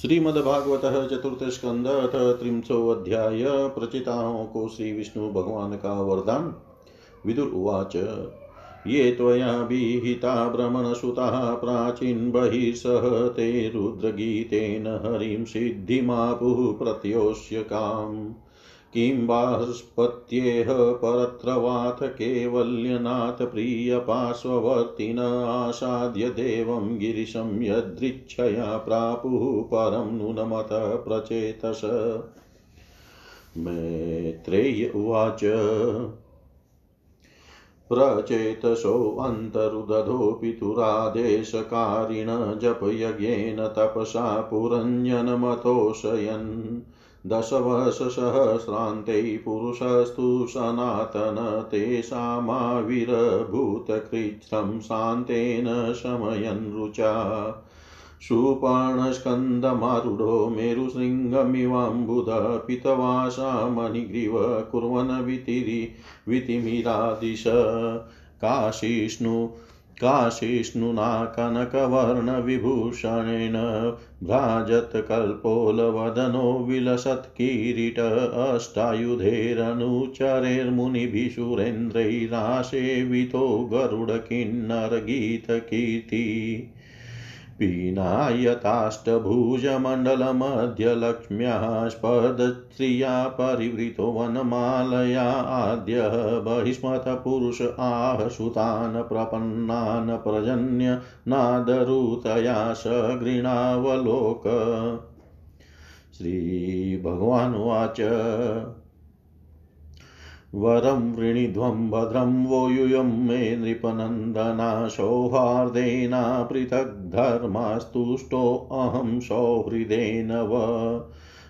श्रीमद्भागवत चतुर्थ स्कंद अथ त्रिंशो अध्याय प्रचिताओं को श्री विष्णु भगवान का वरदान। विदुर उवाच, ये त्वया विहिता भ्रमणसुताः प्राचीन बहिर्सह ते रुद्रगीतेन हरिं सिद्धिमापुः प्रत्योष्य किं बाहस्पत्येह परत्रवाथ कैवल्यनाथ प्रियपार्श्ववर्तिन आसाद्य देवं गिरिशं यदृच्छया प्रापुः परं नूनमत प्रचेतस। मैत्रेय उवाच। प्रचेतसोऽन्तरुदधो पितुरादेशकारिण जपयज्ञेन तपसा पुरञ्जनमतोषयन् दशवर्षसहस्रान्ते पुरुषस्तु सनातन तेषामाविरभूतकृच्छ्रं शान्तेन शमयन् रुचा सुपर्णस्कन्दमारूढो मेरुशृङ्गमिवाम्बुध पितवासा मणिग्रीव कुर्वन् वितिरि वितिमिरादिश। काशिष्णु काशिष्णुना कनकवर्णविभूषणेन भ्राजत्कल्पोलवदनो विलसत्किरीट अष्टायुधैरनुचरैर्मुनिभिषुरेन्द्रैरासेवितो गरुडकिन्नरगीतकीर्ति। पीनायताष्टभुजमण्डलमध्यलक्ष्म्याः स्पर्धस्त्रिया परिवृतो वनमालया आद्यः बहिष्मतपुरुष आह सुतान् प्रपन्नान् प्रजन्य नादरुतया स गृणावलोक श्रीभगवानुवाच वरं वृणीध्वं भद्रं वो यूयं मे नृपनन्दना सौहार्देना पृथग्धर्मास्तुष्टोऽहं सौहृदेन व।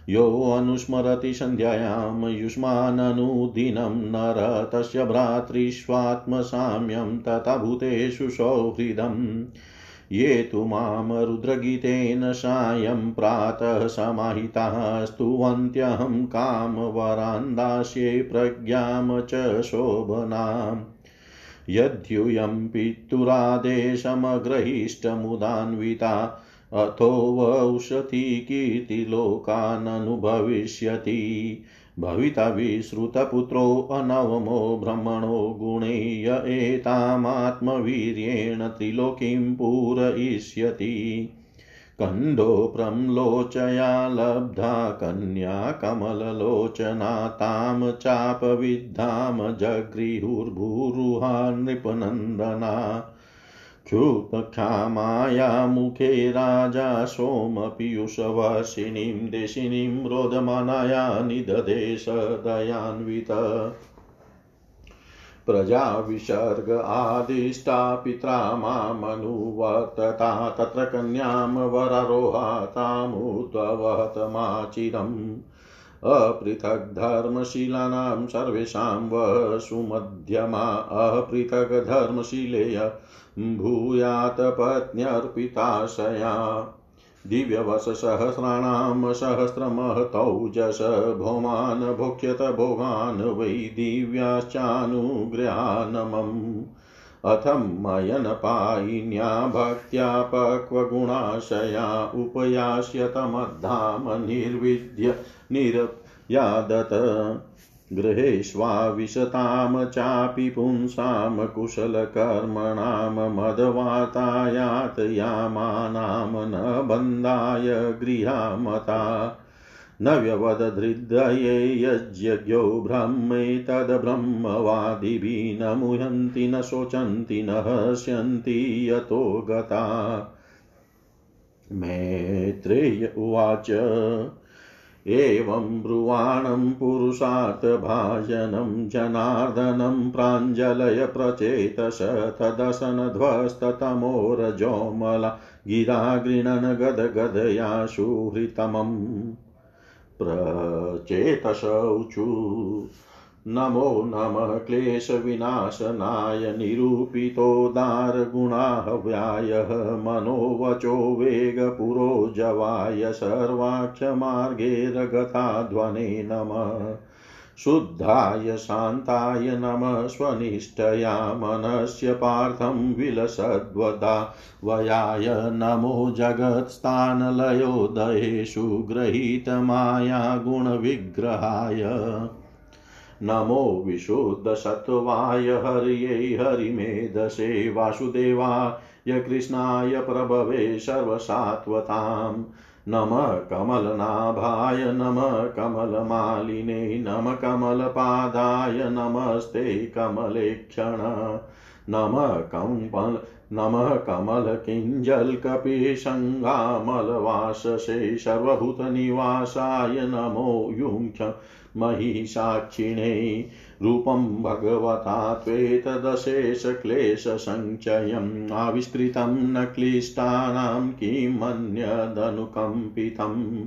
योऽनुस्मरति सन्ध्यायां युष्माननुदिनं नर, तस्य भ्रातृष्वात्मसाम्यं तथा भूतेषु सौहृदम्। ये तु माँ रुद्रगीतेन सायं प्रातः समाहिताः स्तुवन्त्यहं कामवरान् दास्ये प्रज्ञां च शोभनाम्। यद्यूयं अथो वौषति कीर्तिलोकाननुभविष्यति भविता विश्रुतपुत्रोऽनवमो ब्रह्मणो गुणे य एतामात्मवीर्येण त्रिलोकीं पूरयिष्यति। कण्डो प्रम्लोचया लब्धा कन्या कमललोचना तां चापविद्धां जगृहुर्भूरुहा नृपनन्दना क्षुत्क्षामाया मुखे राजा सोमपीयूषवर्षिणीं देशिनीं रोदमानाया निददेश दयान्वित प्रजाविसर्ग आदिष्टा पित्रा मामनुवर्तता, तत्र कन्यां वरारोहा तामुद्वहतमाचिरम् अपृथग्धर्मशीलानां सर्वेषां वः सुमध्यमा। अपृथग्धर्मशीलेय भूयात् पत्न्यर्पिताशया। दिव्यवशसहस्राणां सहस्रमहतौजस भौमान् भोक्ष्यत भोगान् वै दिव्याश्चानुगृहानमम् अथं मयनपायिन्या भक्त्या पक्वगुणाशया उपयास्यतमद्धाम निर्विद्य निर्यादत गृहेष्वाविशतां चापि पुंसां कुशलकर्मणां मदवातायात यामानां न बन्धाय गृहामता। न व्यवदधृदये यज्ञो ब्रह्मेतद्ब्रह्मवादिभिः न मुह्यन्ति, न शोचन्ति, न हस्यन्ति यतो गता। मैत्रेय उवाच। एवं ब्रुवाणं पुरुषार्थभाजनं जनार्दनं प्राञ्जलय प्रचेतस तदसनध्वस्ततमोरजोमला गिरा गृणन् गदगदया सुहृतमम् प्रचेतसौचु नमो नमः क्लेशविनाशनाय निरूपितोदारगुणाहव्यायः मनोवचो वेगपुरोजवाय सर्वाक्षमार्गेरगता ध्वने नमः। शुद्धाय शान्ताय नमः, स्वनिष्ठया मनस्य पार्थं विलसद्वदा। वयाय नमो जगत्स्थानलयोदयेषु गृहीतमाया गुणविग्रहाय नमो विशुद्धसत्त्वाय हर्यै हरिमेधसे वासुदेवाय कृष्णाय प्रभवे सर्वसात्वताम् नमः कमलनाभाय, नमः कमलमालिने, नमः कमलपादाय, नमस्ते कमलेक्षण। नमः कम्पल, नमः कमलकिञ्जल्कपिशङ्गामलवाससे, सर्वभूतनिवासाय नमो युङ्क्ष महिषाक्षिणे रूपं भगवता त्वेतदशेषक्लेशसञ्चयम्। आविष्कृतं न क्लिष्टानां किमन्यदनुकम्पितम्।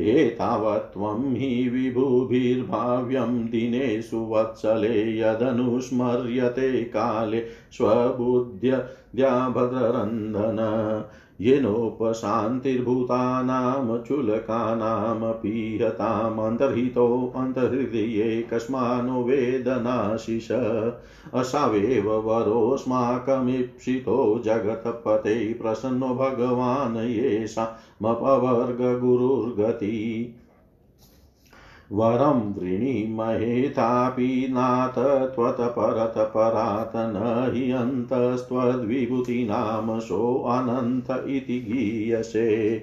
एतावत्त्वं हि विभुभिर्भाव्यं दिनेषु वत्सले यदनुस्मर्यते काले स्वबुद्ध्या भद्ररन्धन येनोपशान्तिर्भूतानां चुलकानामपीहतामन्तर्हितोऽन्तर्हृदये कस्मानो वेदनाशिष असावेव वरोऽस्माकमीप्सितो जगत्पते प्रसन्नो भगवान् येषामपवर्गगुरुर्गति। वरं वृणीमहेतापि नाथ त्वत्परतपरात् न हि अन्तस्त्वद्विभूतीनां सोऽनन्त इति गीयसे।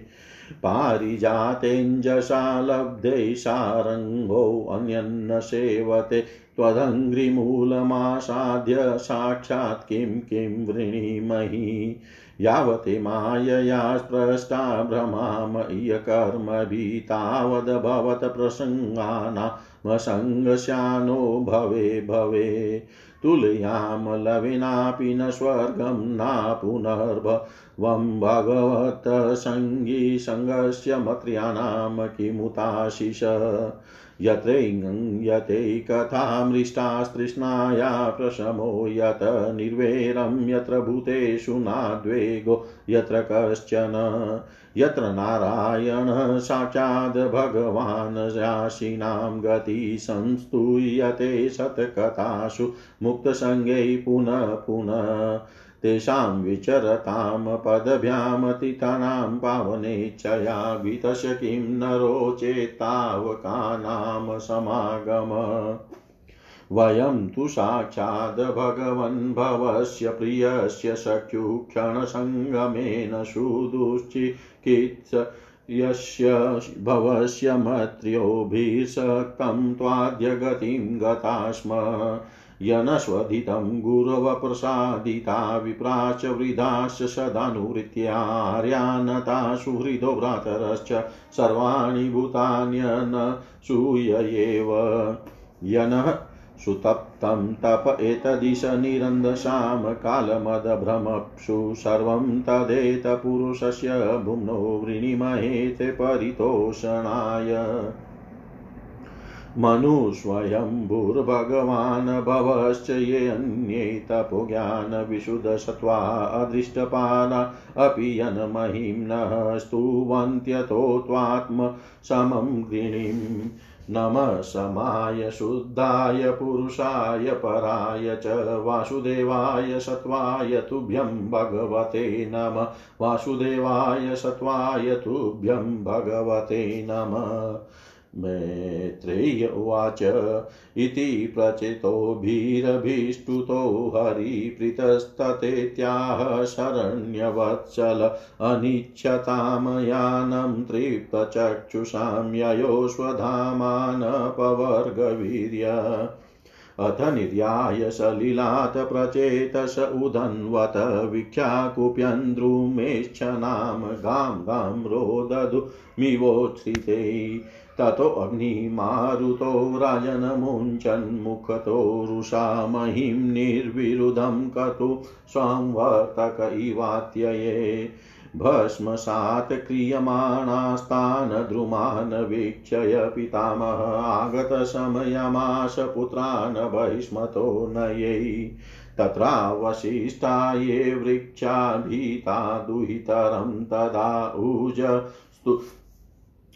पारिजातेञ्जसा लब्धे सारङ्गोऽन्यन्न सेवते त्वदङ्घ्रिमूलमासाद्य साक्षात् किं किं वृणीमहि। यावते मायया स्पृष्टा भ्रमामय्यकर्मभिः तावद्भवत् प्रसङ्गानामसङ्गस्यानो भवे भवे। तुलयां लविनापि न स्वर्गं न पुनर्भवं भगवत् सङ्गी सङ्गस्य मत्र्याणां किमुताशिष। यत्रैङ्यते कथामृष्टास्तृष्णाया प्रशमो यत निर्वेरं यत्र भूतेषु नाद्वेगो यत्र कश्चन यत्र नारायण साक्षाद् भगवान् राशीनां गति संस्तूयते सत्कथासु मुक्तसङ्गै पुनः पुनः तेषां विचरतां पदभ्यामतितानां पावनेच्छया वितस्य किं न रोचेत्तावकानां समागम। वयं तु साक्षाद् भगवन् भवस्य प्रियस्य सख्युक्षणसङ्गमेन सुदुश्चिकित्स यस्य भवस्य मत्र्योभिषक्तं त्वाद्य गतिं गता स्म। यनस्वधितं गुरवप्रसादिता विप्राच वृद्धाश्च सदानुवृत्त्यार्यानता सुहृदो भ्रातरश्च सर्वाणि भूतान्यन सूययेव यनः सुतप्तं तप एतदिश निरन्दशां कालमदभ्रमप्सु सर्वं तदेतपुरुषस्य भुम्नो वृणिमहेते परितोषणाय। मनुस्वयम्भुर्भगवान् भवश्च ये अन्ये तपोज्ञानविशुद्धसत्त्वा अदृष्टपाना अपि यन्महिम्नः स्तुवन्त्यतो त्वात्मसमं गृणीम् नमः समाय शुद्धाय पुरुषाय पराय च वासुदेवाय सत्त्वाय तुभ्यं भगवते नमः। वासुदेवाय सत्त्वाय तुभ्यं भगवते नमः। मैत्रेय उवाच इति प्रचितोभिरभीष्टुतो हरिप्रीतस्ततेत्याह शरण्यवत्सल अनिच्छतामयानं तृप्तचक्षुषां ययोष्वधामानपवर्गवीर्य अथ निर्याय सलिलात् प्रचेतस उदन्वत वीक्षाकुप्यन्द्रुमेच्छनां गां गां रोदधु मिवोच्छ्रिते ततोऽग्निमारुतो राजनमुञ्चन्मुखतो रुषा महिं निर्विरुधं कतु संवर्तक इवात्यये। भस्मसात् क्रियमाणास्तान् द्रुमान् वीक्षय पितामह आगतशमयमाश पुत्रान् बहिष्मतो नयै। तत्रावशिष्टा ये वृक्षा भीता दुहितरं तदा ऊज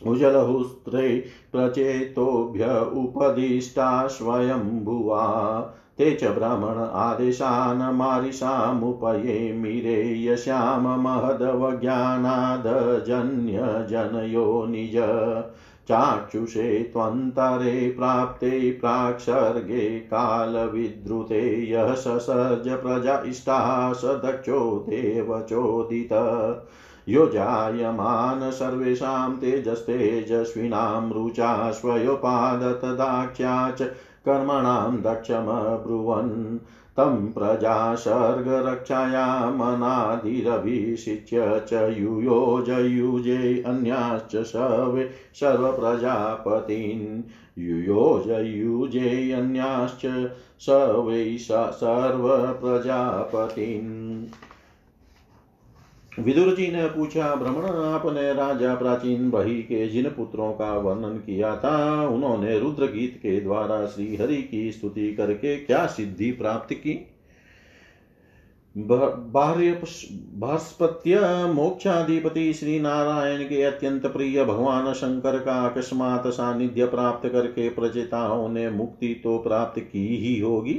उजलहुस्त्रे प्रचेतोभ्य उपदिष्टा स्वयंभुवा ते च ब्राह्मण आदेशान् मारिषामुपये मिरे यस्याम महदवज्ञानादजन्यजनयो निज। चाक्षुषे त्वन्तरे प्राप्ते प्राक्सर्गे कालविद्रुते यः ससर्ज प्रजा इष्टाः स दक्षो देवचोदित। यो जायमान सर्वेषां तेजस्तेजस्विनां रुचा स्वयोपादतदाख्या च कर्मणां दक्षमब्रुवन् तं प्रजा सर्गरक्षायामनादिरभिषिच्य च युयोजयुजे अन्याश्च सर्वे सर्वप्रजापतीन्। युयोजयुजे अन्याश्च स वै सर्वप्रजापतीन्। विदुर जी ने पूछा भ्रमण आपने राजा प्राचीन बही के जिन पुत्रों का वर्णन किया था, उन्होंने रुद्र गीत के द्वारा श्री हरि की स्तुति करके क्या सिद्धि प्राप्त की? भास्पत्य मोक्षाधिपति श्री नारायण के अत्यंत प्रिय भगवान शंकर का अकस्मात सानिध्य प्राप्त करके प्रचेताओं ने मुक्ति तो प्राप्त की ही होगी।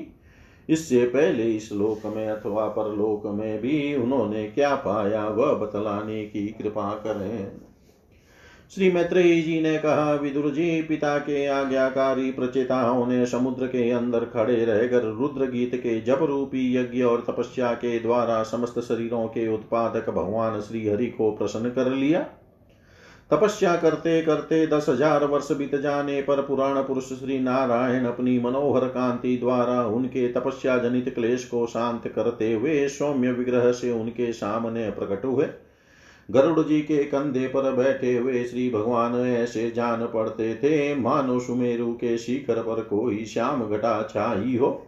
इससे पहले इस लोक में अथवा परलोक में भी उन्होंने क्या पाया, वह बतलाने की कृपा करें। श्री मैत्रेयी जी ने कहा, विदुर जी, पिता के आज्ञाकारी प्रचेताओं ने समुद्र के अंदर खड़े रहकर रुद्र गीत के जप रूपी यज्ञ और तपस्या के द्वारा समस्त शरीरों के उत्पादक भगवान श्री हरि को प्रसन्न कर लिया। तपस्या करते करते दस हज़ार वर्ष बीत जाने पर पुराण पुरुष श्री नारायण अपनी मनोहर कांति द्वारा उनके तपस्या जनित क्लेश को शांत करते हुए सौम्य विग्रह से उनके सामने प्रकट हुए। गरुड़ जी के कंधे पर बैठे हुए श्री भगवान ऐसे जान पड़ते थे, मानो सुमेरु के शिखर पर कोई श्याम घटा छाई हो।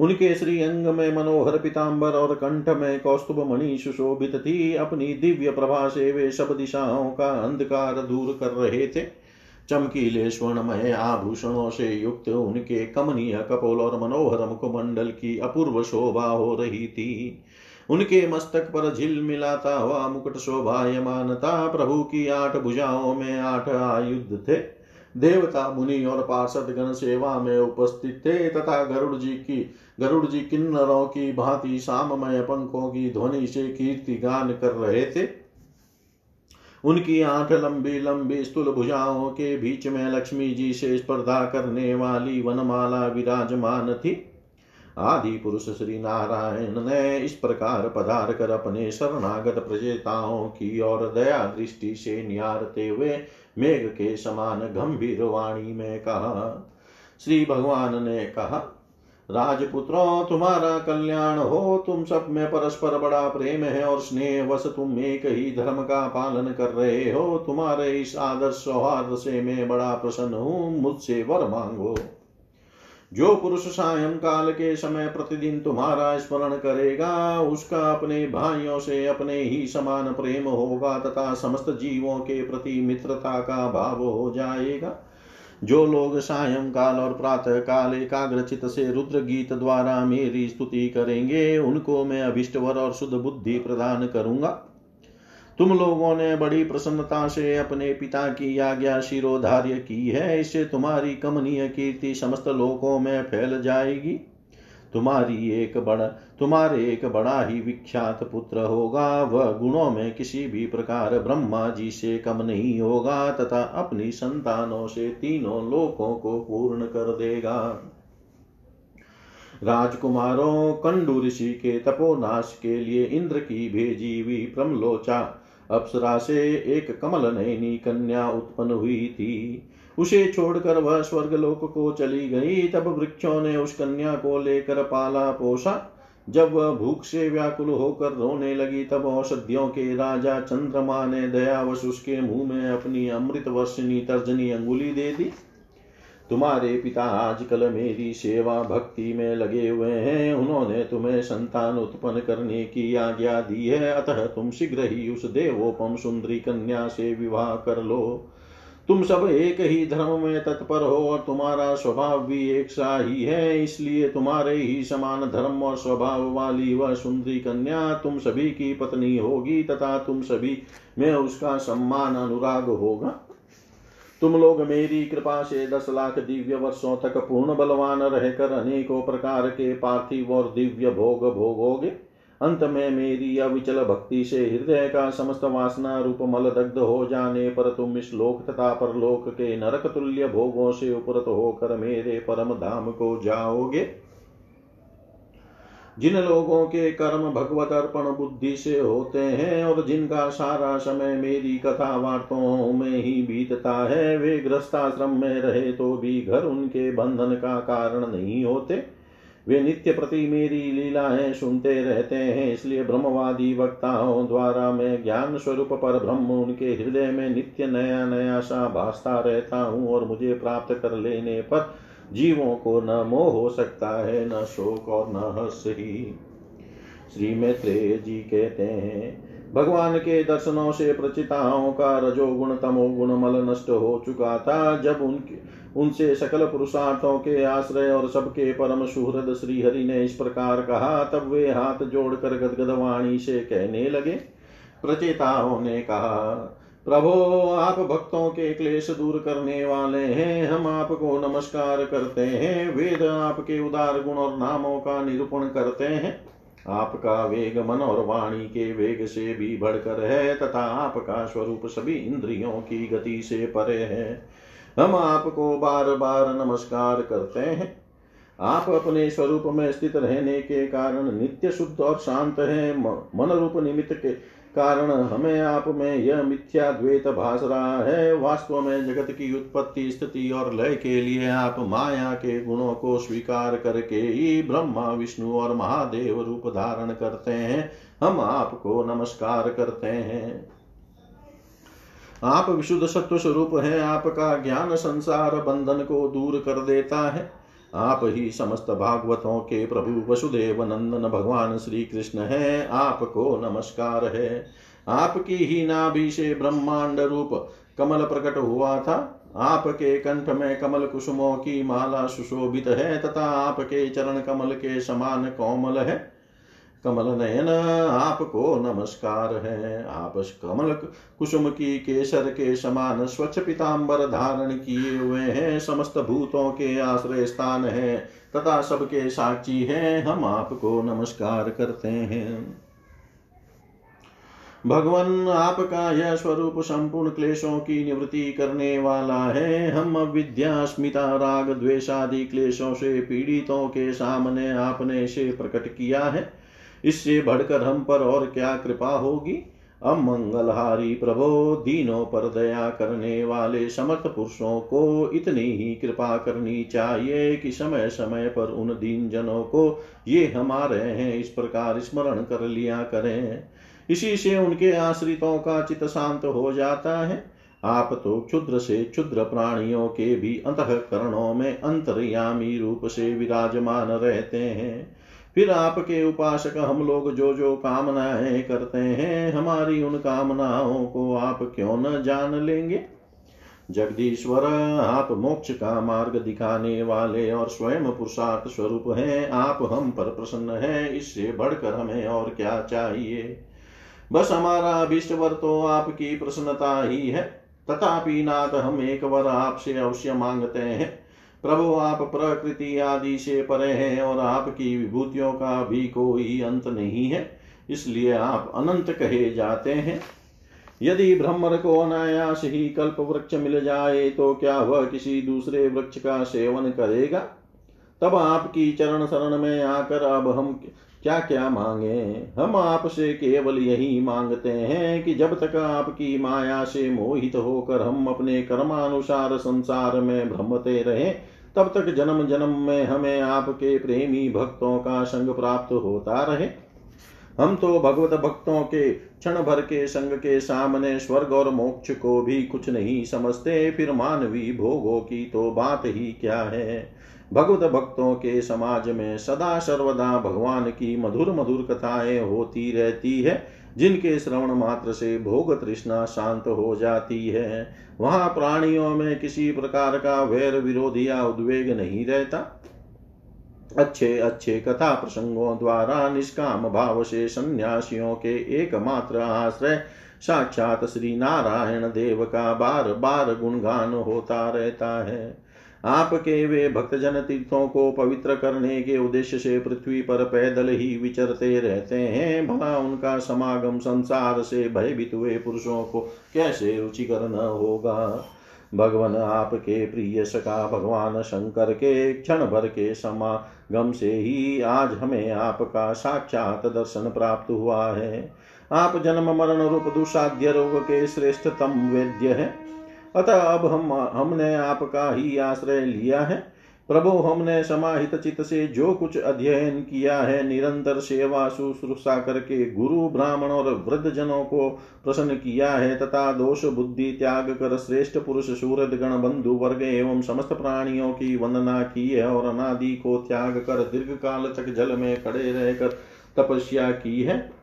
उनके श्री अंग में मनोहर पिताम्बर और कंठ में कौस्तुभ मणि सुशोभित थी। अपनी दिव्य प्रभा से वे सब दिशाओं का अंधकार दूर कर रहे थे। चमकीले स्वर्णमय आभूषणों से युक्त उनके कमनीय कपोल और मनोहर मुखमंडल की अपूर्व शोभा हो रही थी। उनके मस्तक पर झिल मिलाता हुआ मुकुट शोभायमान था। प्रभु की आठ भुजाओं में आठ आयुध थे। देवता, मुनि और पार्षद गण सेवा में उपस्थित थे तथा गरुड़ जी की गरुड़ जी किन्नरों की भांति शाममय पंखों की ध्वनि से कीर्ति गान कर रहे थे। उनकी आँख लंबी लंबी स्थूल भुजाओं के बीच में लक्ष्मी जी से स्पर्धा करने वाली वनमाला विराजमान थी। आदि पुरुष श्री नारायण ने इस प्रकार पधार कर अपने शरणागत प्रजेताओं की और दया दृष्टि से निहारते हुए मेघ के समान गंभीर वाणी में कहा। श्री भगवान ने कहा राजपुत्रों, तुम्हारा कल्याण हो। तुम सब में परस्पर बड़ा प्रेम है और स्नेह वश तुम एक ही धर्म का पालन कर रहे हो। तुम्हारे इस आदर्श सौहार्द से मैं बड़ा प्रसन्न हूँ। मुझसे वर मांगो। जो पुरुष सायं काल के समय प्रतिदिन तुम्हारा स्मरण करेगा, उसका अपने भाइयों से अपने ही समान प्रेम होगा तथा समस्त जीवों के प्रति मित्रता का भाव हो जाएगा। जो लोग सायं काल और प्रातः काल एकाग्रचित से रुद्र गीत द्वारा मेरी स्तुति करेंगे, उनको मैं अभिष्टवर और शुद्ध बुद्धि प्रदान करूँगा। तुम लोगों ने बड़ी प्रसन्नता से अपने पिता की आज्ञा शिरोधार्य की है, इससे तुम्हारी कमनीय कीर्ति समस्त लोकों में फैल जाएगी। तुम्हारी एक बड़ा, तुम्हारे एक बड़ा ही विख्यात पुत्र होगा। वह गुणों में किसी भी प्रकार ब्रह्मा जी से कम नहीं होगा तथा अपनी संतानों से तीनों लोकों को पूर्ण कर देगा। राजकुमारों, कंडू ऋषि के तपोनाश के लिए इंद्र की भेजी हुई प्रमलोचा, अप्सरा से एक कमल नयनी कन्या उत्पन्न हुई थी। उसे छोड़कर वह स्वर्गलोक को चली गई। तब वृक्षों ने उस कन्या को लेकर पाला पोषा जब वह भूख से व्याकुल होकर रोने लगी, तब औषधियों के राजा चंद्रमा ने दयावश उसके मुँह में अपनी अमृत वर्षिनी तर्जनी अंगुली दे दी। तुम्हारे पिता आजकल मेरी सेवा भक्ति में लगे हुए हैं। उन्होंने तुम्हें संतान उत्पन्न करने की आज्ञा दी है। अतः तुम शीघ्र ही उस देवोपम सुंदरी कन्या से विवाह कर लो। तुम सब एक ही धर्म में तत्पर हो और तुम्हारा स्वभाव भी एक सा ही है, इसलिए तुम्हारे ही समान धर्म और स्वभाव वाली वह सुंदरी कन्या तुम सभी की पत्नी होगी तथा तुम सभी में उसका सम्मान अनुराग होगा। तुम लोग मेरी कृपा से दस लाख दिव्य वर्षों तक पूर्ण बलवान रहकर अनेकों प्रकार के पार्थिव और दिव्य भोग भोगोगे। अंत में मेरी अविचल भक्ति से हृदय का समस्त वासना रूप मल दग्ध हो जाने पर तुम इस लोक तथा परलोक के नरक तुल्य भोगों से उपरत होकर मेरे परम धाम को जाओगे। जिन लोगों के कर्म भगवत अर्पण बुद्धि से होते हैं और जिनका सारा समय मेरी कथा वार्ताओं में ही बीतता है, वे ग्रस्ताश्रम में रहे तो भी घर उनके बंधन का कारण नहीं होते। वे नित्य प्रति मेरी लीलाएँ सुनते रहते हैं, इसलिए ब्रह्मवादी वक्ताओं द्वारा मैं ज्ञान स्वरूप पर ब्रह्म उनके हृदय में नित्य नया नया सा भासता रहता हूँ और मुझे प्राप्त कर लेने पर जीवों को न मोह हो सकता है, न शोक और न हर्ष ही। श्री मैत्रेय जी कहते हैं, भगवान के दर्शनों से प्रचिताओं का रजोगुण तमोगुण मल नष्ट हो चुका था, जब उनके उनसे सकल पुरुषार्थों के आश्रय और सबके परम सुहृद श्रीहरि ने इस प्रकार कहा। तब वे हाथ जोड़कर गदगद वाणी से कहने लगे। प्रचेताओं ने कहा, प्रभो, आप भक्तों के क्लेश दूर करने वाले हैं। हम आपको नमस्कार करते हैं। वेद आपके उदार गुण और नामों का निरूपण करते हैं। आपका वेग मन और वाणी के वेग से भी बढ़कर है तथा आपका स्वरूप सभी इंद्रियों की गति से परे है। हम आपको बार बार नमस्कार करते हैं। आप अपने स्वरूप में स्थित रहने के कारण नित्य शुद्ध और शांत है। मन रूप निमित्त के कारण हमें आप में यह मिथ्या द्वैत भास रहा है। वास्तव में जगत की उत्पत्ति, स्थिति और लय के लिए आप माया के गुणों को स्वीकार करके ही ब्रह्मा, विष्णु और महादेव रूप धारण करते हैं। हम आपको नमस्कार करते हैं। आप विशुद्ध सत्व स्वरूप हैं, आपका ज्ञान संसार बंधन को दूर कर देता है। आप ही समस्त भागवतों के प्रभु वसुदेव नंदन भगवान श्री कृष्ण है, आपको नमस्कार है। आपकी ही नाभि से ब्रह्मांड रूप कमल प्रकट हुआ था। आपके कंठ में कमल कुसुमों की माला सुशोभित है, तथा आपके चरण कमल के समान कोमल है। कमल नयन, आपको नमस्कार है। आप कमल कुसुम की केसर के समान स्वच्छ पिताम्बर धारण किए हुए हैं। समस्त भूतों के आश्रय स्थान है। तथा सबके साक्षी हैं। हम आपको नमस्कार करते हैं। भगवान, आपका यह स्वरूप संपूर्ण क्लेशों की निवृत्ति करने वाला है। हम विद्या स्मिता राग, द्वेषादि क्लेशों से पीड़ितों के सामने आपने से प्रकट किया है। इससे बढ़कर हम पर और क्या कृपा होगी? अमंगलहारी प्रभो, दीनों पर दया करने वाले समर्थ पुरुषों को इतनी ही कृपा करनी चाहिए कि समय समय पर उन दीन जनों को ये हमारे हैं, इस प्रकार स्मरण कर लिया करें। इसी से उनके आश्रितों का चित शांत हो जाता है। आप तो क्षुद्र से क्षुद्र प्राणियों के भी अंतकरणों में अंतर्यामी रूप से विराजमान रहते हैं। फिर आपके उपासक हम लोग जो जो कामनाएँ करते हैं, हमारी उन कामनाओं को आप क्यों न जान लेंगे? जगदीश्वर, आप मोक्ष का मार्ग दिखाने वाले और स्वयं पुरुषार्थ स्वरूप हैं, आप हम पर प्रसन्न हैं, इससे बढ़कर हमें और क्या चाहिए? बस हमारा अभिष्ट वर तो आपकी प्रसन्नता ही है, तथापि नाथ हम एक वर आपसे अवश्य मांगते हैं। प्रभु, आप प्रकृति आदि से परे हैं और आपकी विभूतियों का भी कोई अंत नहीं है, इसलिए आप अनंत कहे जाते हैं। यदि ब्रह्मर को अनायास ही कल्प वृक्ष मिल जाए तो क्या वह किसी दूसरे वृक्ष का सेवन करेगा? तब आपकी चरण शरण में आकर अब हम क्या क्या मांगे? हम आपसे केवल यही मांगते हैं कि जब तक आपकी माया से मोहित होकर हम अपने कर्मानुसार संसार में भ्रमते रहे, तब तक जन्म जन्म में हमें आपके प्रेमी भक्तों का संग प्राप्त होता रहे। हम तो भगवत भक्तों के क्षण भर के संग के सामने स्वर्ग और मोक्ष को भी कुछ नहीं समझते, फिर मानवी भोगों की तो बात ही क्या है? भगवत भक्तों के समाज में सदा सर्वदा भगवान की मधुर मधुर कथाएँ होती रहती है, जिनके श्रवण मात्र से भोग तृष्णा शांत हो जाती है। वहाँ प्राणियों में किसी प्रकार का वैर विरोध या उद्वेग नहीं रहता। अच्छे अच्छे कथा प्रसंगों द्वारा निष्काम भाव से सन्यासियों के एकमात्र आश्रय, साक्षात श्री नारायण देव का बार बार गुणगान होता रहता है। आपके वे भक्तजन तीर्थों को पवित्र करने के उद्देश्य से पृथ्वी पर पैदल ही विचरते रहते हैं। भला उनका समागम संसार से भयभीत हुए पुरुषों को कैसे रुचिकर न होगा? भगवान आपके प्रिय सका भगवान शंकर के क्षण भर के समागम से ही आज हमें आपका साक्षात दर्शन प्राप्त हुआ है। आप जन्म मरण रूप दुसाध्य रोग के श्रेष्ठतम वेद्य है। अतः अब हम, हमने आपका ही आश्रय लिया है। प्रभु, हमने समाहित चित्त से जो कुछ अध्ययन किया है, निरंतर सेवा, शुश्रूषा करके गुरु, ब्राह्मण और वृद्ध जनों को प्रसन्न किया है, तथा दोष, बुद्धि, त्याग कर श्रेष्ठ पुरुष सूरत गण, बंधु, वर्ग एवं समस्त प्राणियों की वंदना की है और अनादि को त्याग कर दीर्घ काल तक जल में खड़े रहकर तपस्या की है।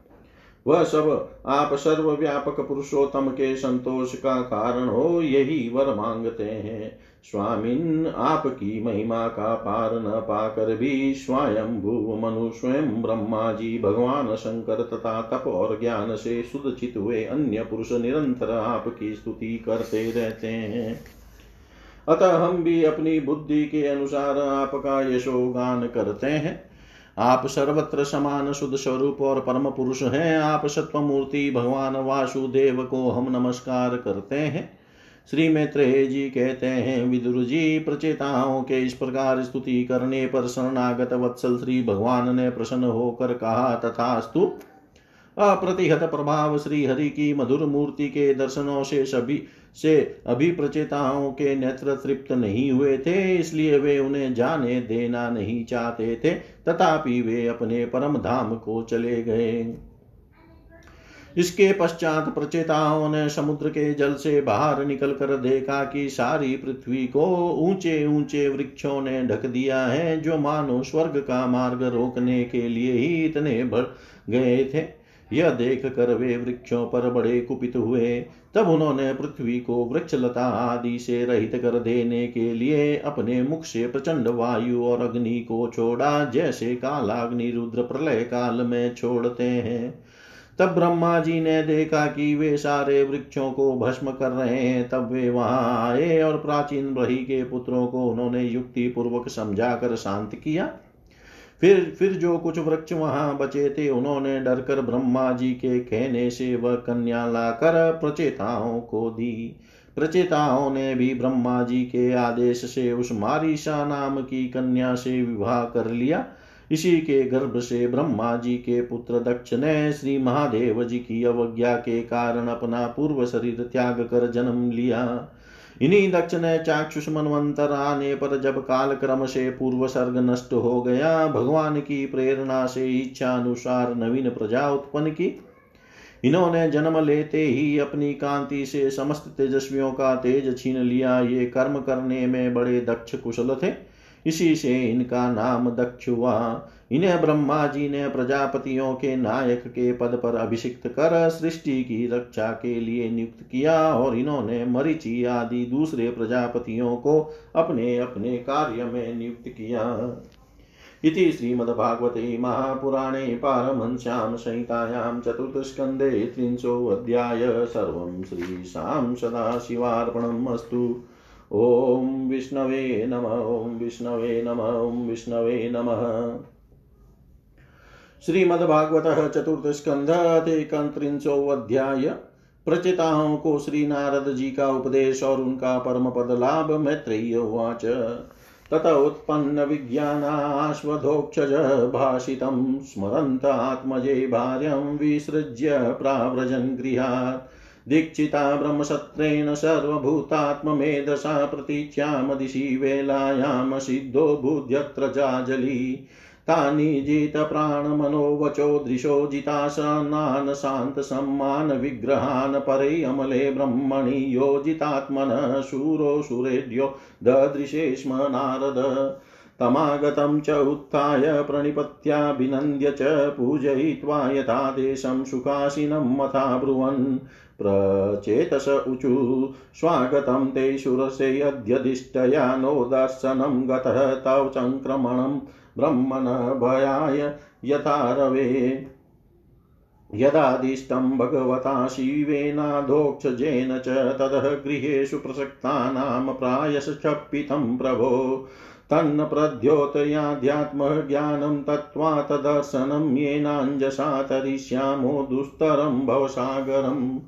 वह सब आप सर्वव्यापक पुरुषोत्तम के संतोष का कारण हो, यही वर मांगते हैं। स्वामिन, आपकी महिमा का पार न पाकर भी स्वयं भू मनु स्वयं ब्रह्मा जी भगवान शंकर तथा तप और ज्ञान से सुदचित हुए अन्य पुरुष निरंतर आपकी स्तुति करते रहते हैं। अतः हम भी अपनी बुद्धि के अनुसार आपका यशोगान करते हैं। आप सर्वत्र समान शुद्ध स्वरूप और परम पुरुष हैं। आप सत्वमूर्ति भगवान वासुदेव को हम नमस्कार करते हैं। श्री मैत्रेय जी कहते हैं, विदुर जी, प्रचेताओं के इस प्रकार स्तुति करने पर शरणागत वत्सल श्री भगवान ने प्रसन्न होकर कहा, तथास्तु अप्रतिहत प्रभाव श्री हरि की मधुर मूर्ति के दर्शनों से सभी, से अभी प्रचेताओं के नेत्र तृप्त नहीं हुए थे, इसलिए वे उन्हें जाने देना नहीं चाहते थे, तथापि वे अपने परम धाम को चले गए। इसके पश्चात प्रचेताओं ने समुद्र के जल से बाहर निकल कर देखा कि सारी पृथ्वी को ऊँचे ऊँचे वृक्षों ने ढक दिया है, जो मानो स्वर्ग का मार्ग रोकने के लिए ही इतने बढ़ गए थे। यह देख कर वे वृक्षों पर बड़े कुपित हुए। तब उन्होंने पृथ्वी को वृक्षलता आदि से रहित कर देने के लिए अपने मुख से प्रचंड वायु और अग्नि को छोड़ा, जैसे कालाग्नि रुद्र प्रलय काल में छोड़ते हैं। तब ब्रह्मा जी ने देखा कि वे सारे वृक्षों को भस्म कर रहे हैं। तब वे वहाँ आए और प्राचीन रही के पुत्रों को उन्होंने युक्ति पूर्वक समझाकर शांत किया। फिर फिर जो कुछ वृक्ष वहाँ बचे थे, उन्होंने डरकर ब्रह्मा जी के कहने से वह कन्या लाकर प्रचेताओं को दी। प्रचेताओं ने भी ब्रह्मा जी के आदेश से उस मारिशा नाम की कन्या से विवाह कर लिया। इसी के गर्भ से ब्रह्मा जी के पुत्र दक्ष ने श्री महादेव जी की अवज्ञा के कारण अपना पूर्व शरीर त्याग कर जन्म लिया। इन्हीं दक्ष ने चाक्षुष मनवंतर आने पर जब काल क्रम से पूर्व सर्ग नष्ट हो गया। भगवान की प्रेरणा से इच्छा अनुसार नवीन प्रजा उत्पन्न की। इन्होंने जन्म लेते ही अपनी कांति से समस्त तेजस्वियों का तेज छीन लिया। ये कर्म करने में बड़े दक्ष कुशल थे। इसी से इनका नाम दक्ष हुआ। इन्हें ब्रह्मा जी ने प्रजापतियों के नायक के पद पर अभिषिक्त कर सृष्टि की रक्षा के लिए नियुक्त किया और इन्होंने मरीचि आदि दूसरे प्रजापतियों को अपने अपने कार्य में नियुक्त किया। इति श्रीमद्भागवते महापुराणे पारमहंस्यां संहितायां चतुर्थस्कन्धे त्रिंशोऽध्याय सर्वं श्रीशां सदाशिवार्पणम् अस्तु। ॐ विष्णवे नम, ॐ विष्णवे नम, ॐ विष्णवे नमः। श्रीमद्भागवत चतुर्थ स्कंध अध्याय प्रचिताओं को श्री नारद जी का उपदेश और उनका परम पद लाभ मैत्रेय उवाच। तत उत्पन्न विज्ञानाश्वधोक्षज भाषितं स्मरन्त आत्मजे भार्यं विसृज्य प्राव्रजन् गृहात्। दीक्षिता ब्रह्मसत्रेण सर्वभूतात्ममेधसा प्रतीच्यामदिशि वेलायां सिद्धो बुद्ध्यत्र जाजली तानि जितप्राणमनोवचो दृशो जितासनान् शान्तसम्मानविग्रहान् परे अमले ब्रह्मणि योजितात्मनः शूरो सुरेड्यो ददृशे स्म नारद। तमागतं च उत्थाय प्रणिपत्याभिनन्द्य च पूजयित्वा यथादेशं सुखासिनं मथा ब्रुवन्। प्रचेतस ऊचु स्वागतं ते शुरसे अद्यधिष्ठया नो दर्शनं गतः तव सङ्क्रमणं ब्रह्मण भयाय यथा रवे। यदादिष्टं भगवता शिवेनाधोक्षजेन च ततः गृहेषु प्रसक्तानां प्रायश्चप्पितं प्रभो। तन्न प्रद्योतयाध्यात्मज्ञानं तत्त्वा तदर्शनं येनाञ्जसा तरिष्यामो दुस्तरं भवसागरम्।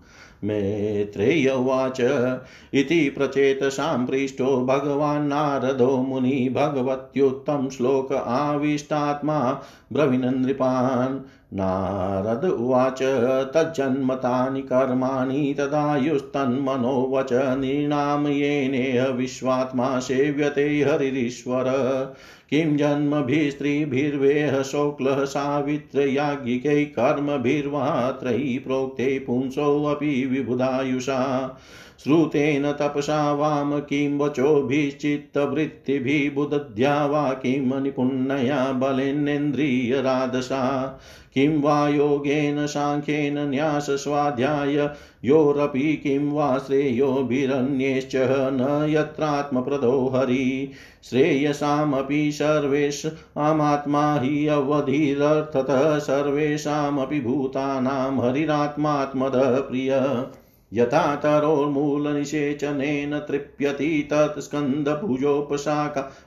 मेत्रेय उवाच इति प्रचेतसां पृष्टो भगवान् नारदो मुनि भगवत्युत्तम श्लोक आविष्टात्मा ब्रवीनन्दृपान् नारद उवाच, तज्जन्मतानि कर्माणि तदायुस्तन्मनो वच निर्णामयेनेह विश्वात्मा सेव्यते हरिरीश्वर। किं जन्मभिस्त्रीभिर्वेह शोक्लः सावित्रयाज्ञिकै कर्मभिर्वा त्रयी प्रोक्ते पुंसोऽपि विबुधायुषा। श्रुतेन तपसा वाम किं वचोभिश्चित्तवृत्तिभिः बुदध्या वा किं निपुण्णया बलेनेन्द्रियराधसा किं वा योगेन साङ्ख्येन न्यासस्वाध्याय, योरपि किं वा श्रेयोभिरन्येश्च न यत्रात्मप्रदो हरि। श्रेयसामपि सर्वेषामात्मा हि अवधिरर्थतः सर्वेषामपि भूतानां हरिरात्मात्मदः प्रिय यथा तरोर्मूलनिषेचनेन तृप्यति तत्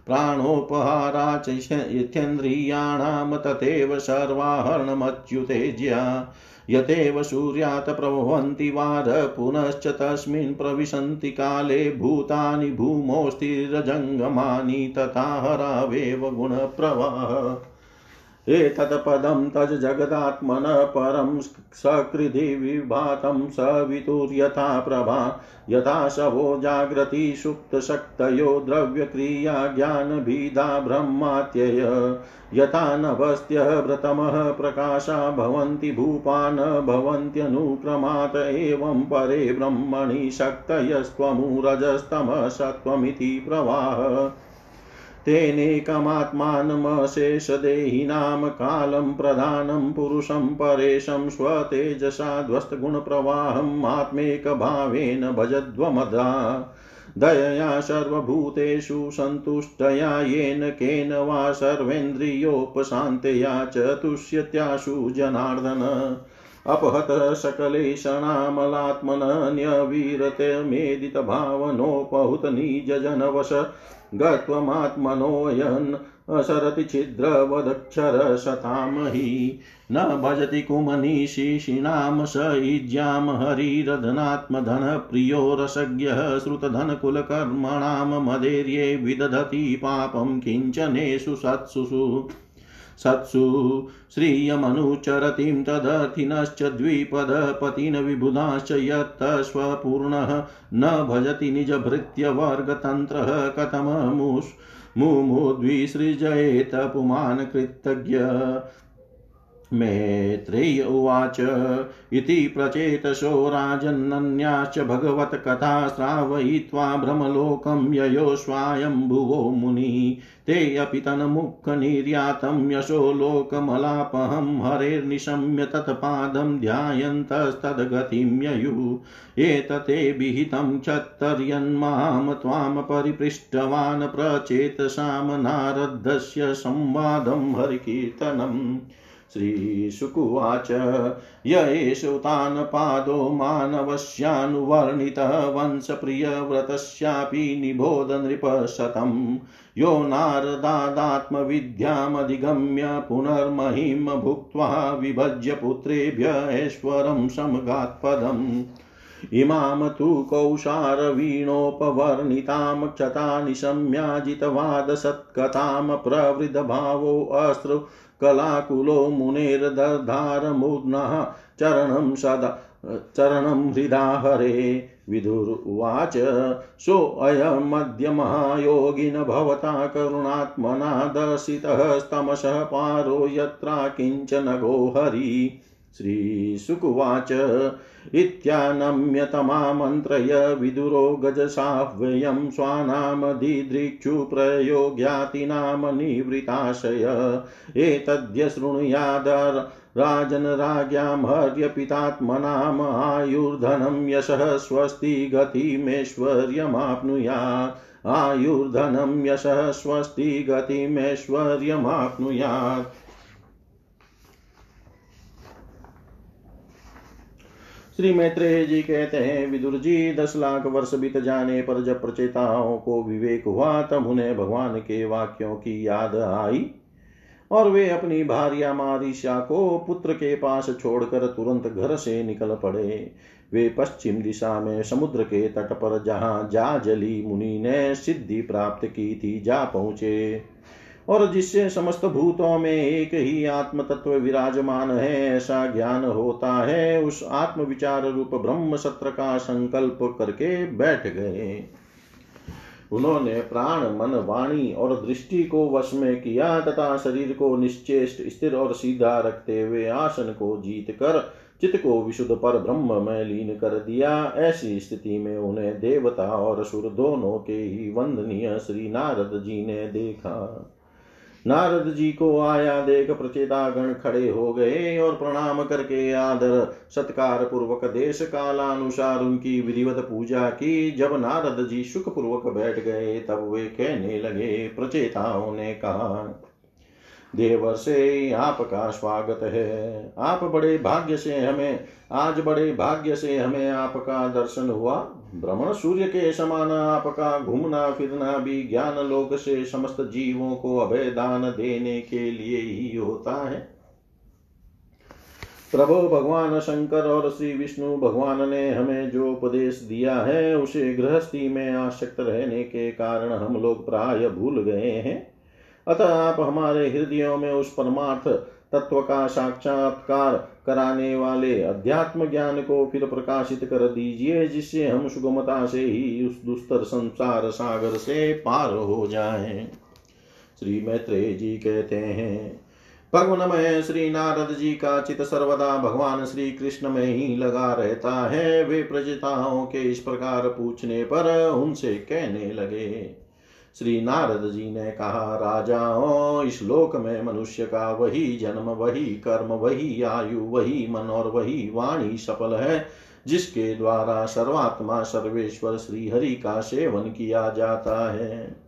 प्राणोपहारा च यथेन्द्रियाणां तथैव सर्वाहरणमच्युतेज्या यथेव सूर्यात् प्रभवन्ति वार पुनश्च तस्मिन् प्रविशन्ति काले भूतानि भूमोस्तिरजङ्गमानि तथा हरावेव गुणप्रवाह। एतत्पदं तज जगदात्मनः परं सकृधि विभातं सवितुर्यथा प्रभा। यथा शवो जाग्रति सुप्तशक्तयो द्रव्यक्रिया ज्ञानभिदा ब्रह्मात्यय। यथा नभस्त्यः व्रतमः प्रकाशा भवन्ति भूपान् भवन्त्यनुक्रमात् एवं परे ब्रह्मणि शक्तयस्त्वमुरजस्तमः सत्त्वमिति प्रवाह। तेनेकमात्मानमशेषदेहिनां कालं प्रधानं पुरुषं परेशं स्वतेजसा ध्वस्तगुणप्रवाहम् आत्मेकभावेन भजध्वमदा दयया सर्वभूतेषु सन्तुष्टया येन केन वा सर्वेन्द्रियोपशान्तया च जनार्दन। अपहत सकलेशणामलात्मनन्यवीरतमेदितभावनोपहुत निजजनवश गत्वमात्मनोऽयन् असरति छिद्रवदक्षरशतां हि न भजति कुमनीशिषिणां स ईज्यां हरिरधनात्मधनप्रियो रसज्ञः श्रुतधनकुलकर्मणां मदेर्ये विदधति पापं किञ्चनेषु सत्सुषु। सत्सु श्रियमनुचरतिं तदर्थिनश्च द्विपदपतिन विबुधाश्च यत्तस्वपूर्णः न भजति निजभृत्यवर्गतन्त्रः कथममुस् मुमुद्विसृजयेत पुमान् कृतज्ञ मैत्रेय उवाच इति प्रचेतसो राजन्नन्याश्च भगवत्कथा श्रावयित्वा भ्रमलोकं ययो स्वायम्भुवो मुनि। ते अपि तन्मुखनिर्यातं यशो लोकमलापहं हरेर्निशम्य तत्पादं ध्यायन्तस्तद्गतिं ययुः। एतते विहितं क्षत्तर्यन्मां त्वां परिपृष्टवान् प्रचेतसां नारदस्य संवादं हरिकीर्तनम्। श्रीशुकुवाच। य एषुतान्पादो मानवस्यानुवर्णितः वंशप्रियव्रतस्यापि निबोध नृपशतं यो नारदादात्मविद्यामधिगम्य पुनर्महिम भुक्त्वा विभज्य पुत्रेभ्य ऐश्वरं समगात्पदम्। इमां तु कौशारवीणोपवर्णितां क्षता निशम्याजितवादसत्कथां प्रवृद्धभावोऽस्त्रु कलाकुलो मुनेर्दधारमुग्नः चरणं सदा, चरणं हृदा हरे। विदुर्वाच सोऽयमद्य महायोगिन भवता करुणात्मना दर्शितः स्तमसः पारो यत्रा किंचन गोहरी। श्रीशुकुवाच इत्यानम्यतमामन्त्रय विदुरो गजसाह्वयं स्वानामधिदृक्षु प्रयोग्यातिनाम निवृताशय एतद्य शृणुयादर् राजन् राज्ञां हर्यपितात्मनाम् आयुर्धनं यशः स्वस्ति गतिमेश्वर्यमाप्नुयात्। आयुर्धनं यशः स्वस्ति गतिमेश्वर्यमाप्नुयात्। श्री मैत्रेय जी कहते हैं विदुर जी दस लाख वर्ष बीत जाने पर जब प्रचेताओं को विवेक हुआ, तब उन्हें भगवान के वाक्यों की याद आई और वे अपनी भार्या मारिशा को पुत्र के पास छोड़कर तुरंत घर से निकल पड़े। वे पश्चिम दिशा में समुद्र के तट पर, जहाँ जाजली मुनि ने सिद्धि प्राप्त की थी, जा पहुँचे। और जिससे समस्त भूतों में एक ही आत्म तत्व विराजमान है, ऐसा ज्ञान होता है, उस आत्म विचार रूप ब्रह्म सत्र का संकल्प करके बैठ गए। उन्होंने प्राण, मन, वाणी और दृष्टि को वश में किया तथा शरीर को निश्चेष्ट, स्थिर और सीधा रखते हुए आसन को जीत कर चित्त को विशुद्ध पर ब्रह्म में लीन कर दिया। ऐसी स्थिति में उन्हें देवता और असुर दोनों के ही वंदनीय श्री नारद जी ने देखा। नारद जी को आया, देख प्रचेतागण खड़े हो गए और प्रणाम करके आदर, सत्कार पूर्वक देश कालानुसार उनकी विधिवत पूजा की। जब नारद जी सुख पूर्वक बैठ गए, तब वे कहने लगे, प्रचेताओं ने कहा, देवर से आपका स्वागत है। आप बड़े भाग्य से हमें, आज बड़े भाग्य से हमें आपका दर्शन हुआ। भ्रमण सूर्य के समान आपका घूमना फिरना भी ज्ञान लोक से समस्त जीवों को अभय दान देने के लिए ही होता है। प्रभु भगवान शंकर और श्री विष्णु भगवान ने हमें जो उपदेश दिया है, उसे गृहस्थी में आसक्त रहने के कारण हम लोग प्राय भूल गए हैं। अतः आप हमारे हृदयों में उस परमार्थ तत्व का साक्षात्कार कराने वाले अध्यात्म ज्ञान को फिर प्रकाशित कर दीजिए, जिससे हम सुगमता से ही उस दुस्तर संसार सागर से पार हो जाएँ। श्री मैत्रेय जी कहते हैं, भगवनमय श्री नारद जी का चित सर्वदा भगवान श्री कृष्ण में ही लगा रहता है वे प्रजताओं के इस प्रकार पूछने पर उनसे कहने लगे श्री नारद जी ने कहा राजाओं इस लोक में मनुष्य का वही जन्म, वही कर्म, वही आयु, वही मन और वही वाणी सफल है, जिसके द्वारा सर्वात्मा, सर्वेश्वर श्री हरि का सेवन किया जाता है।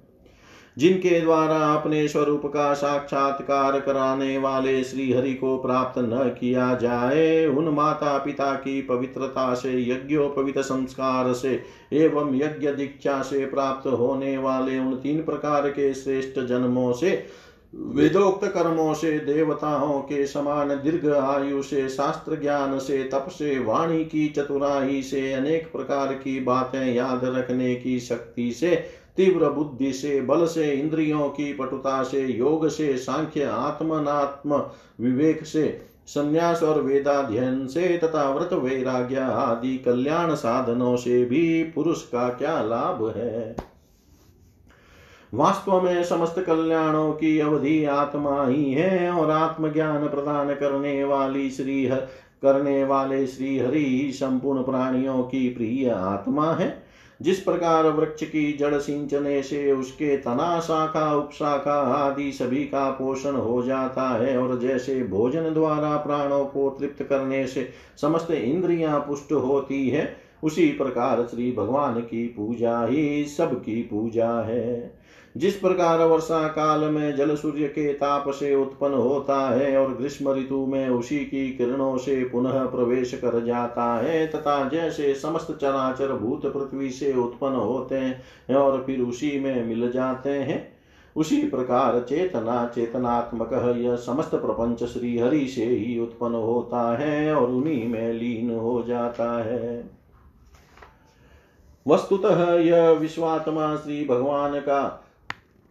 जिनके द्वारा अपने स्वरूप का साक्षात्कार कराने वाले श्री हरि को प्राप्त न किया जाए, उन माता पिता की पवित्रता से, यज्ञोपवित संस्कार से एवं यज्ञ दीक्षा से प्राप्त होने वाले उन तीन प्रकार के श्रेष्ठ जन्मों से, वेदोक्त कर्मों से, देवताओं के समान दीर्घ आयु से, शास्त्र ज्ञान से, तप से, वाणी की चतुराई से अनेक प्रकार की बातें याद रखने की शक्ति से तीव्र बुद्धि से बल से इंद्रियों की पटुता से योग से सांख्य आत्मनात्म विवेक से संन्यास और वेदाध्ययन से तथा व्रत वैराग्य आदि कल्याण साधनों से भी पुरुष का क्या लाभ है? वास्तव में समस्त कल्याणों की अवधि आत्मा ही है और आत्मज्ञान प्रदान करने वाली श्री हर, करने वाले श्री हरि संपूर्ण प्राणियों की प्रिय आत्मा है। जिस प्रकार वृक्ष की जड़ सिंचने से उसके तना शाखा, उपशाखा आदि सभी का पोषण हो जाता है और जैसे भोजन द्वारा प्राणों को तृप्त करने से समस्त इंद्रियाँ पुष्ट होती है, उसी प्रकार श्री भगवान की पूजा ही सबकी पूजा है। जिस प्रकार वर्षा काल में जल सूर्य के ताप से उत्पन्न होता है और ग्रीष्म ऋतु में उसी की किरणों से पुनः प्रवेश कर जाता है, तथा जैसे समस्त चराचर भूत पृथ्वी से उत्पन्न होते हैं और फिर उसी में मिल जाते हैं, उसी प्रकार चेतना चेतनात्मक यह समस्त प्रपंच श्री हरि से ही उत्पन्न होता है और उन्हीं में लीन हो जाता है। वस्तुतः यह विश्वात्मा श्री भगवान का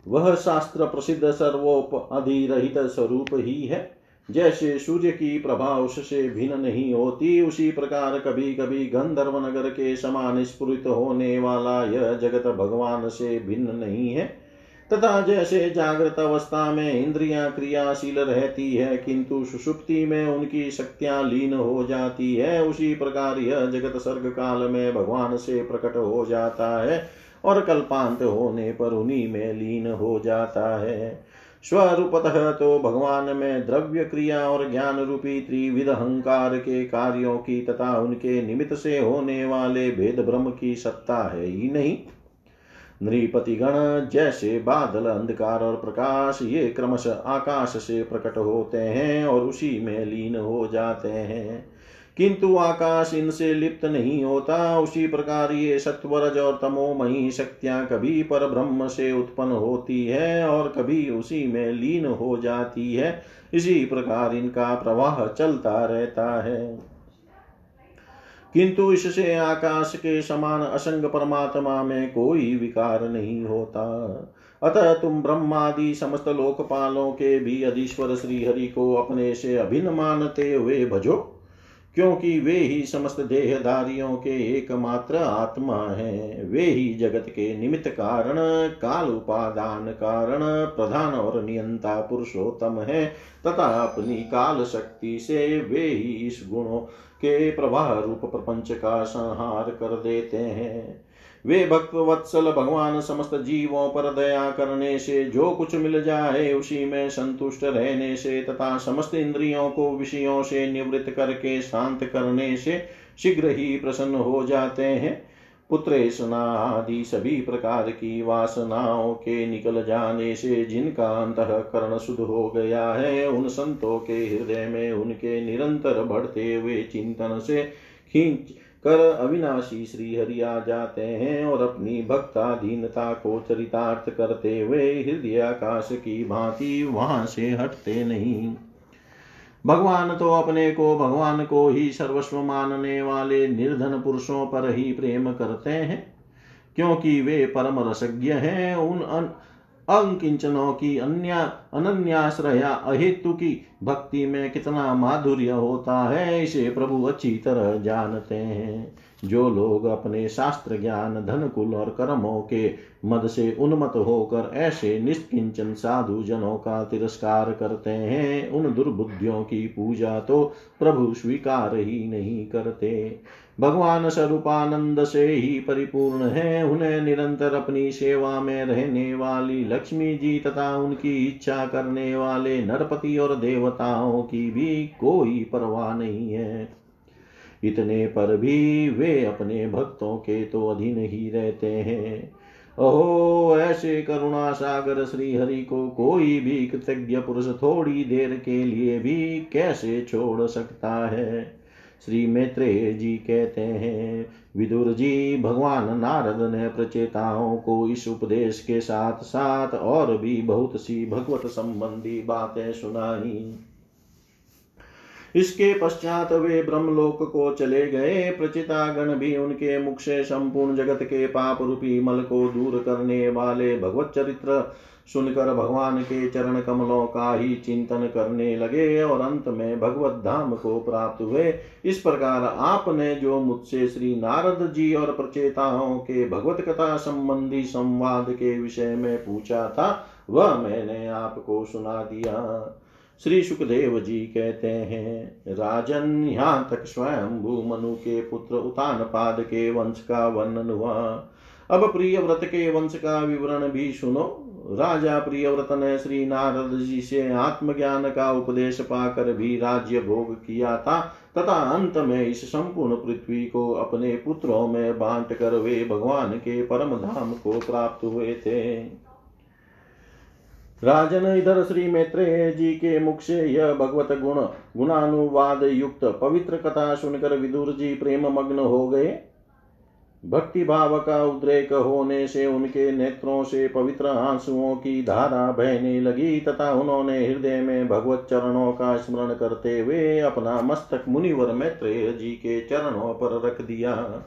वह शास्त्र प्रसिद्ध सर्वोप अधिरहित स्वरूप ही है। जैसे सूर्य की प्रभा उससे भिन्न नहीं होती, उसी प्रकार कभी कभी गंधर्व नगर के समान स्फुरित होने वाला यह जगत भगवान से भिन्न नहीं है। तथा जैसे जागृत अवस्था में इंद्रियाँ क्रियाशील रहती है, किंतु सुषुप्ति में उनकी शक्तियाँ लीन हो जाती है, उसी प्रकार यह जगत सर्ग काल में भगवान से प्रकट हो जाता है। और कल्पांत होने पर उन्हीं में लीन हो जाता है। स्वरूपतः तो भगवान में द्रव्य क्रिया और ज्ञान रूपी त्रिविध अहंकार के कार्यों की तथा उनके निमित्त से होने वाले भेद ब्रह्म की सत्ता है ही नहीं। नृपति गण जैसे बादल अंधकार और प्रकाश, ये क्रमश आकाश से प्रकट होते हैं और उसी में लीन हो जाते हैं। किंतु आकाश इनसे लिप्त नहीं होता। उसी प्रकार ये सत्वरज और तमोमयी शक्तियाँ कभी पर ब्रह्म से उत्पन्न होती है और कभी उसी में लीन हो जाती है। इसी प्रकार इनका प्रवाह चलता रहता है। किंतु इससे आकाश के समान असंग परमात्मा में कोई विकार नहीं होता। अतः तुम ब्रह्मादि समस्त लोकपालों के भी अधीश्वर श्री हरि को अपने से अभिन्न मानते हुए भजो। क्योंकि वे ही समस्त देहधारियों के एकमात्र आत्मा हैं। वे ही जगत के निमित्त कारण, काल उपादान कारण, प्रधान और नियंता पुरुषोत्तम है। तथा अपनी काल शक्ति से वे ही इस गुणों के प्रवाह रूप प्रपंच का संहार कर देते हैं। वे भक्त वत्सल भगवान समस्त जीवों पर दया करने से जो कुछ मिल जाए उसी में संतुष्ट रहने से तथा समस्त इंद्रियों को विषयों से निवृत्त करके शांत करने से शीघ्र ही प्रसन्न हो जाते हैं। पुत्रेशना आदि सभी प्रकार की वासनाओं के निकल जाने से जिनका अंतकरण शुद्ध हो गया है, उन संतों के हृदय में उनके निरंतर बढ़ते हुए चिंतन से खींच कर अविनाशी श्री हरि आ जाते हैं और अपनी भक्ताधीनता को चरितार्थ करते हुए हृदय आकाश की भांति वहाँ से हटते नहीं। भगवान तो अपने को भगवान को ही सर्वस्व मानने वाले निर्धन पुरुषों पर ही प्रेम करते हैं, क्योंकि वे परम रसज्ञ हैं। उन अंकिंचनों की अन्य अनन्याश्रया अहेतु की भक्ति में कितना माधुर्य होता है, इसे प्रभु अच्छी तरह जानते हैं। जो लोग अपने शास्त्र ज्ञान धन कुल और कर्मों के मद से उन्मत होकर ऐसे निष्किंचन साधु जनों का तिरस्कार करते हैं, उन दुर्बुद्धियों की पूजा तो प्रभु स्वीकार ही नहीं करते। भगवान स्वरूपानंद से ही परिपूर्ण है। उन्हें निरंतर अपनी सेवा में रहने वाली लक्ष्मी जी तथा उनकी इच्छा करने वाले नरपति और देवताओं की भी कोई परवाह नहीं है। इतने पर भी वे अपने भक्तों के तो अधीन ही रहते हैं। ओहो, ऐसे करुणा सागर श्री हरि को कोई भी कृतज्ञ पुरुष थोड़ी देर के लिए भी कैसे छोड़ सकता है? श्री मैत्रेय जी कहते हैं, विदुर जी, भगवान नारद ने प्रचेताओं को इस उपदेश के साथ साथ और भी बहुत सी भगवत संबंधी बातें सुनाई। इसके पश्चात वे ब्रह्मलोक को चले गए। प्रचिता गण भी उनके मुख से संपूर्ण जगत के पाप रूपी मल को दूर करने वाले भगवत चरित्र सुनकर भगवान के चरण कमलों का ही चिंतन करने लगे और अंत में भगवत धाम को प्राप्त हुए। इस प्रकार आपने जो मुझसे श्री नारद जी और प्रचेताओं के भगवत कथा संबंधी संवाद के विषय में पूछा था, वह मैंने आपको सुना दिया। श्री सुखदेव जी कहते हैं, राजन यहाँ तक स्वयं भू मनु के पुत्र उतान पाद के वंश का वर्णन हुआ। अब प्रिय व्रत के वंश का विवरण भी सुनो। राजा प्रियव्रत ने श्री नारद जी से आत्मज्ञान का उपदेश पाकर भी राज्य भोग किया था। तथा अंत में इस संपूर्ण पृथ्वी को अपने पुत्रों में बांट कर वे भगवान के परम धाम को प्राप्त हुए थे। राजन इधर श्री मैत्रेय जी के मुख से यह भगवत गुण गुणानुवाद युक्त पवित्र कथा सुनकर विदुर जी प्रेम मग्न हो गए। भक्ति भाव का उद्रेक होने से उनके नेत्रों से पवित्र आंसुओं की धारा बहने लगी तथा उन्होंने हृदय में भगवत चरणों का स्मरण करते हुए अपना मस्तक मुनिवर मैत्रेय जी के चरणों पर रख दिया।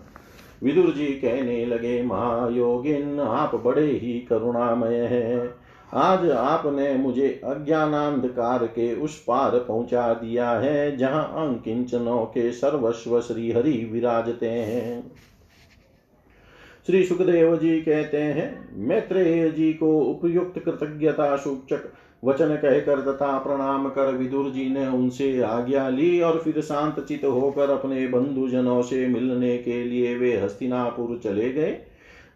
विदुर जी कहने लगे, महायोगिन, आप बड़े ही करुणामय हैं। आज आपने मुझे अज्ञानांधकार के उस पार पहुँचा दिया है, जहाँ अंकिंचनों के सर्वस्व श्री हरि विराजते हैं। श्री सुखदेव जी कहते हैं, मैत्रेय जी को उपयुक्त कृतज्ञता सूचक वचन कहकर तथा प्रणाम कर विदुर जी ने उनसे आज्ञा ली और फिर शांत चित होकर अपने बंधुजनों से मिलने के लिए वे हस्तिनापुर चले गए।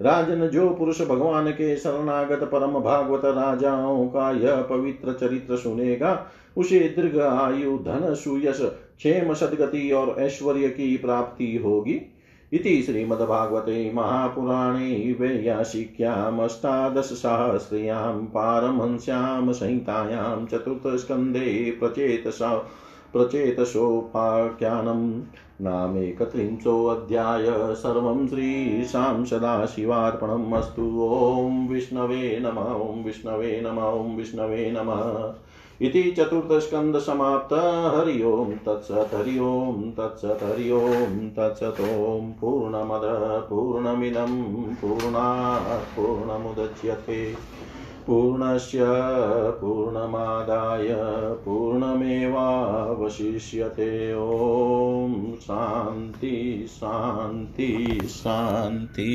राजन जो पुरुष भगवान के शरणागत परम भागवत राजाओं का यह पवित्र चरित्र सुनेगा, उसे दीर्घ आयु, धन, सुयश, क्षेम, सदगति और ऐश्वर्य की प्राप्ति होगी। इति श्रीमद्भागवते महापुराणे वैयासिक्यामष्टादशसहस्र्यां पारमहंस्यां संहितायां चतुर्थस्कन्धे प्रचेतसा प्रचेतसोपाख्यानम् नामेकत्रिंशोऽध्याय सर्वं श्रीशां सदाशिवार्पणम् अस्तु। ॐ विष्णवे नम, ॐ विष्णवे नम, ॐ विष्णवे नमः। इति चतुर्थस्कन्धसमाप्त हरि ओं तत्सत् हरि ओं तत्सत् हरि ओं तत्सत्। ॐ पूर्णमद, पूर्णमिदं पूर्णात् पूर्णमुदच्यते। पूर्णस्य पूर्णमादाय, पूर्णमेवावशिष्यते। ॐ शान्ति शान्ति शान्ति।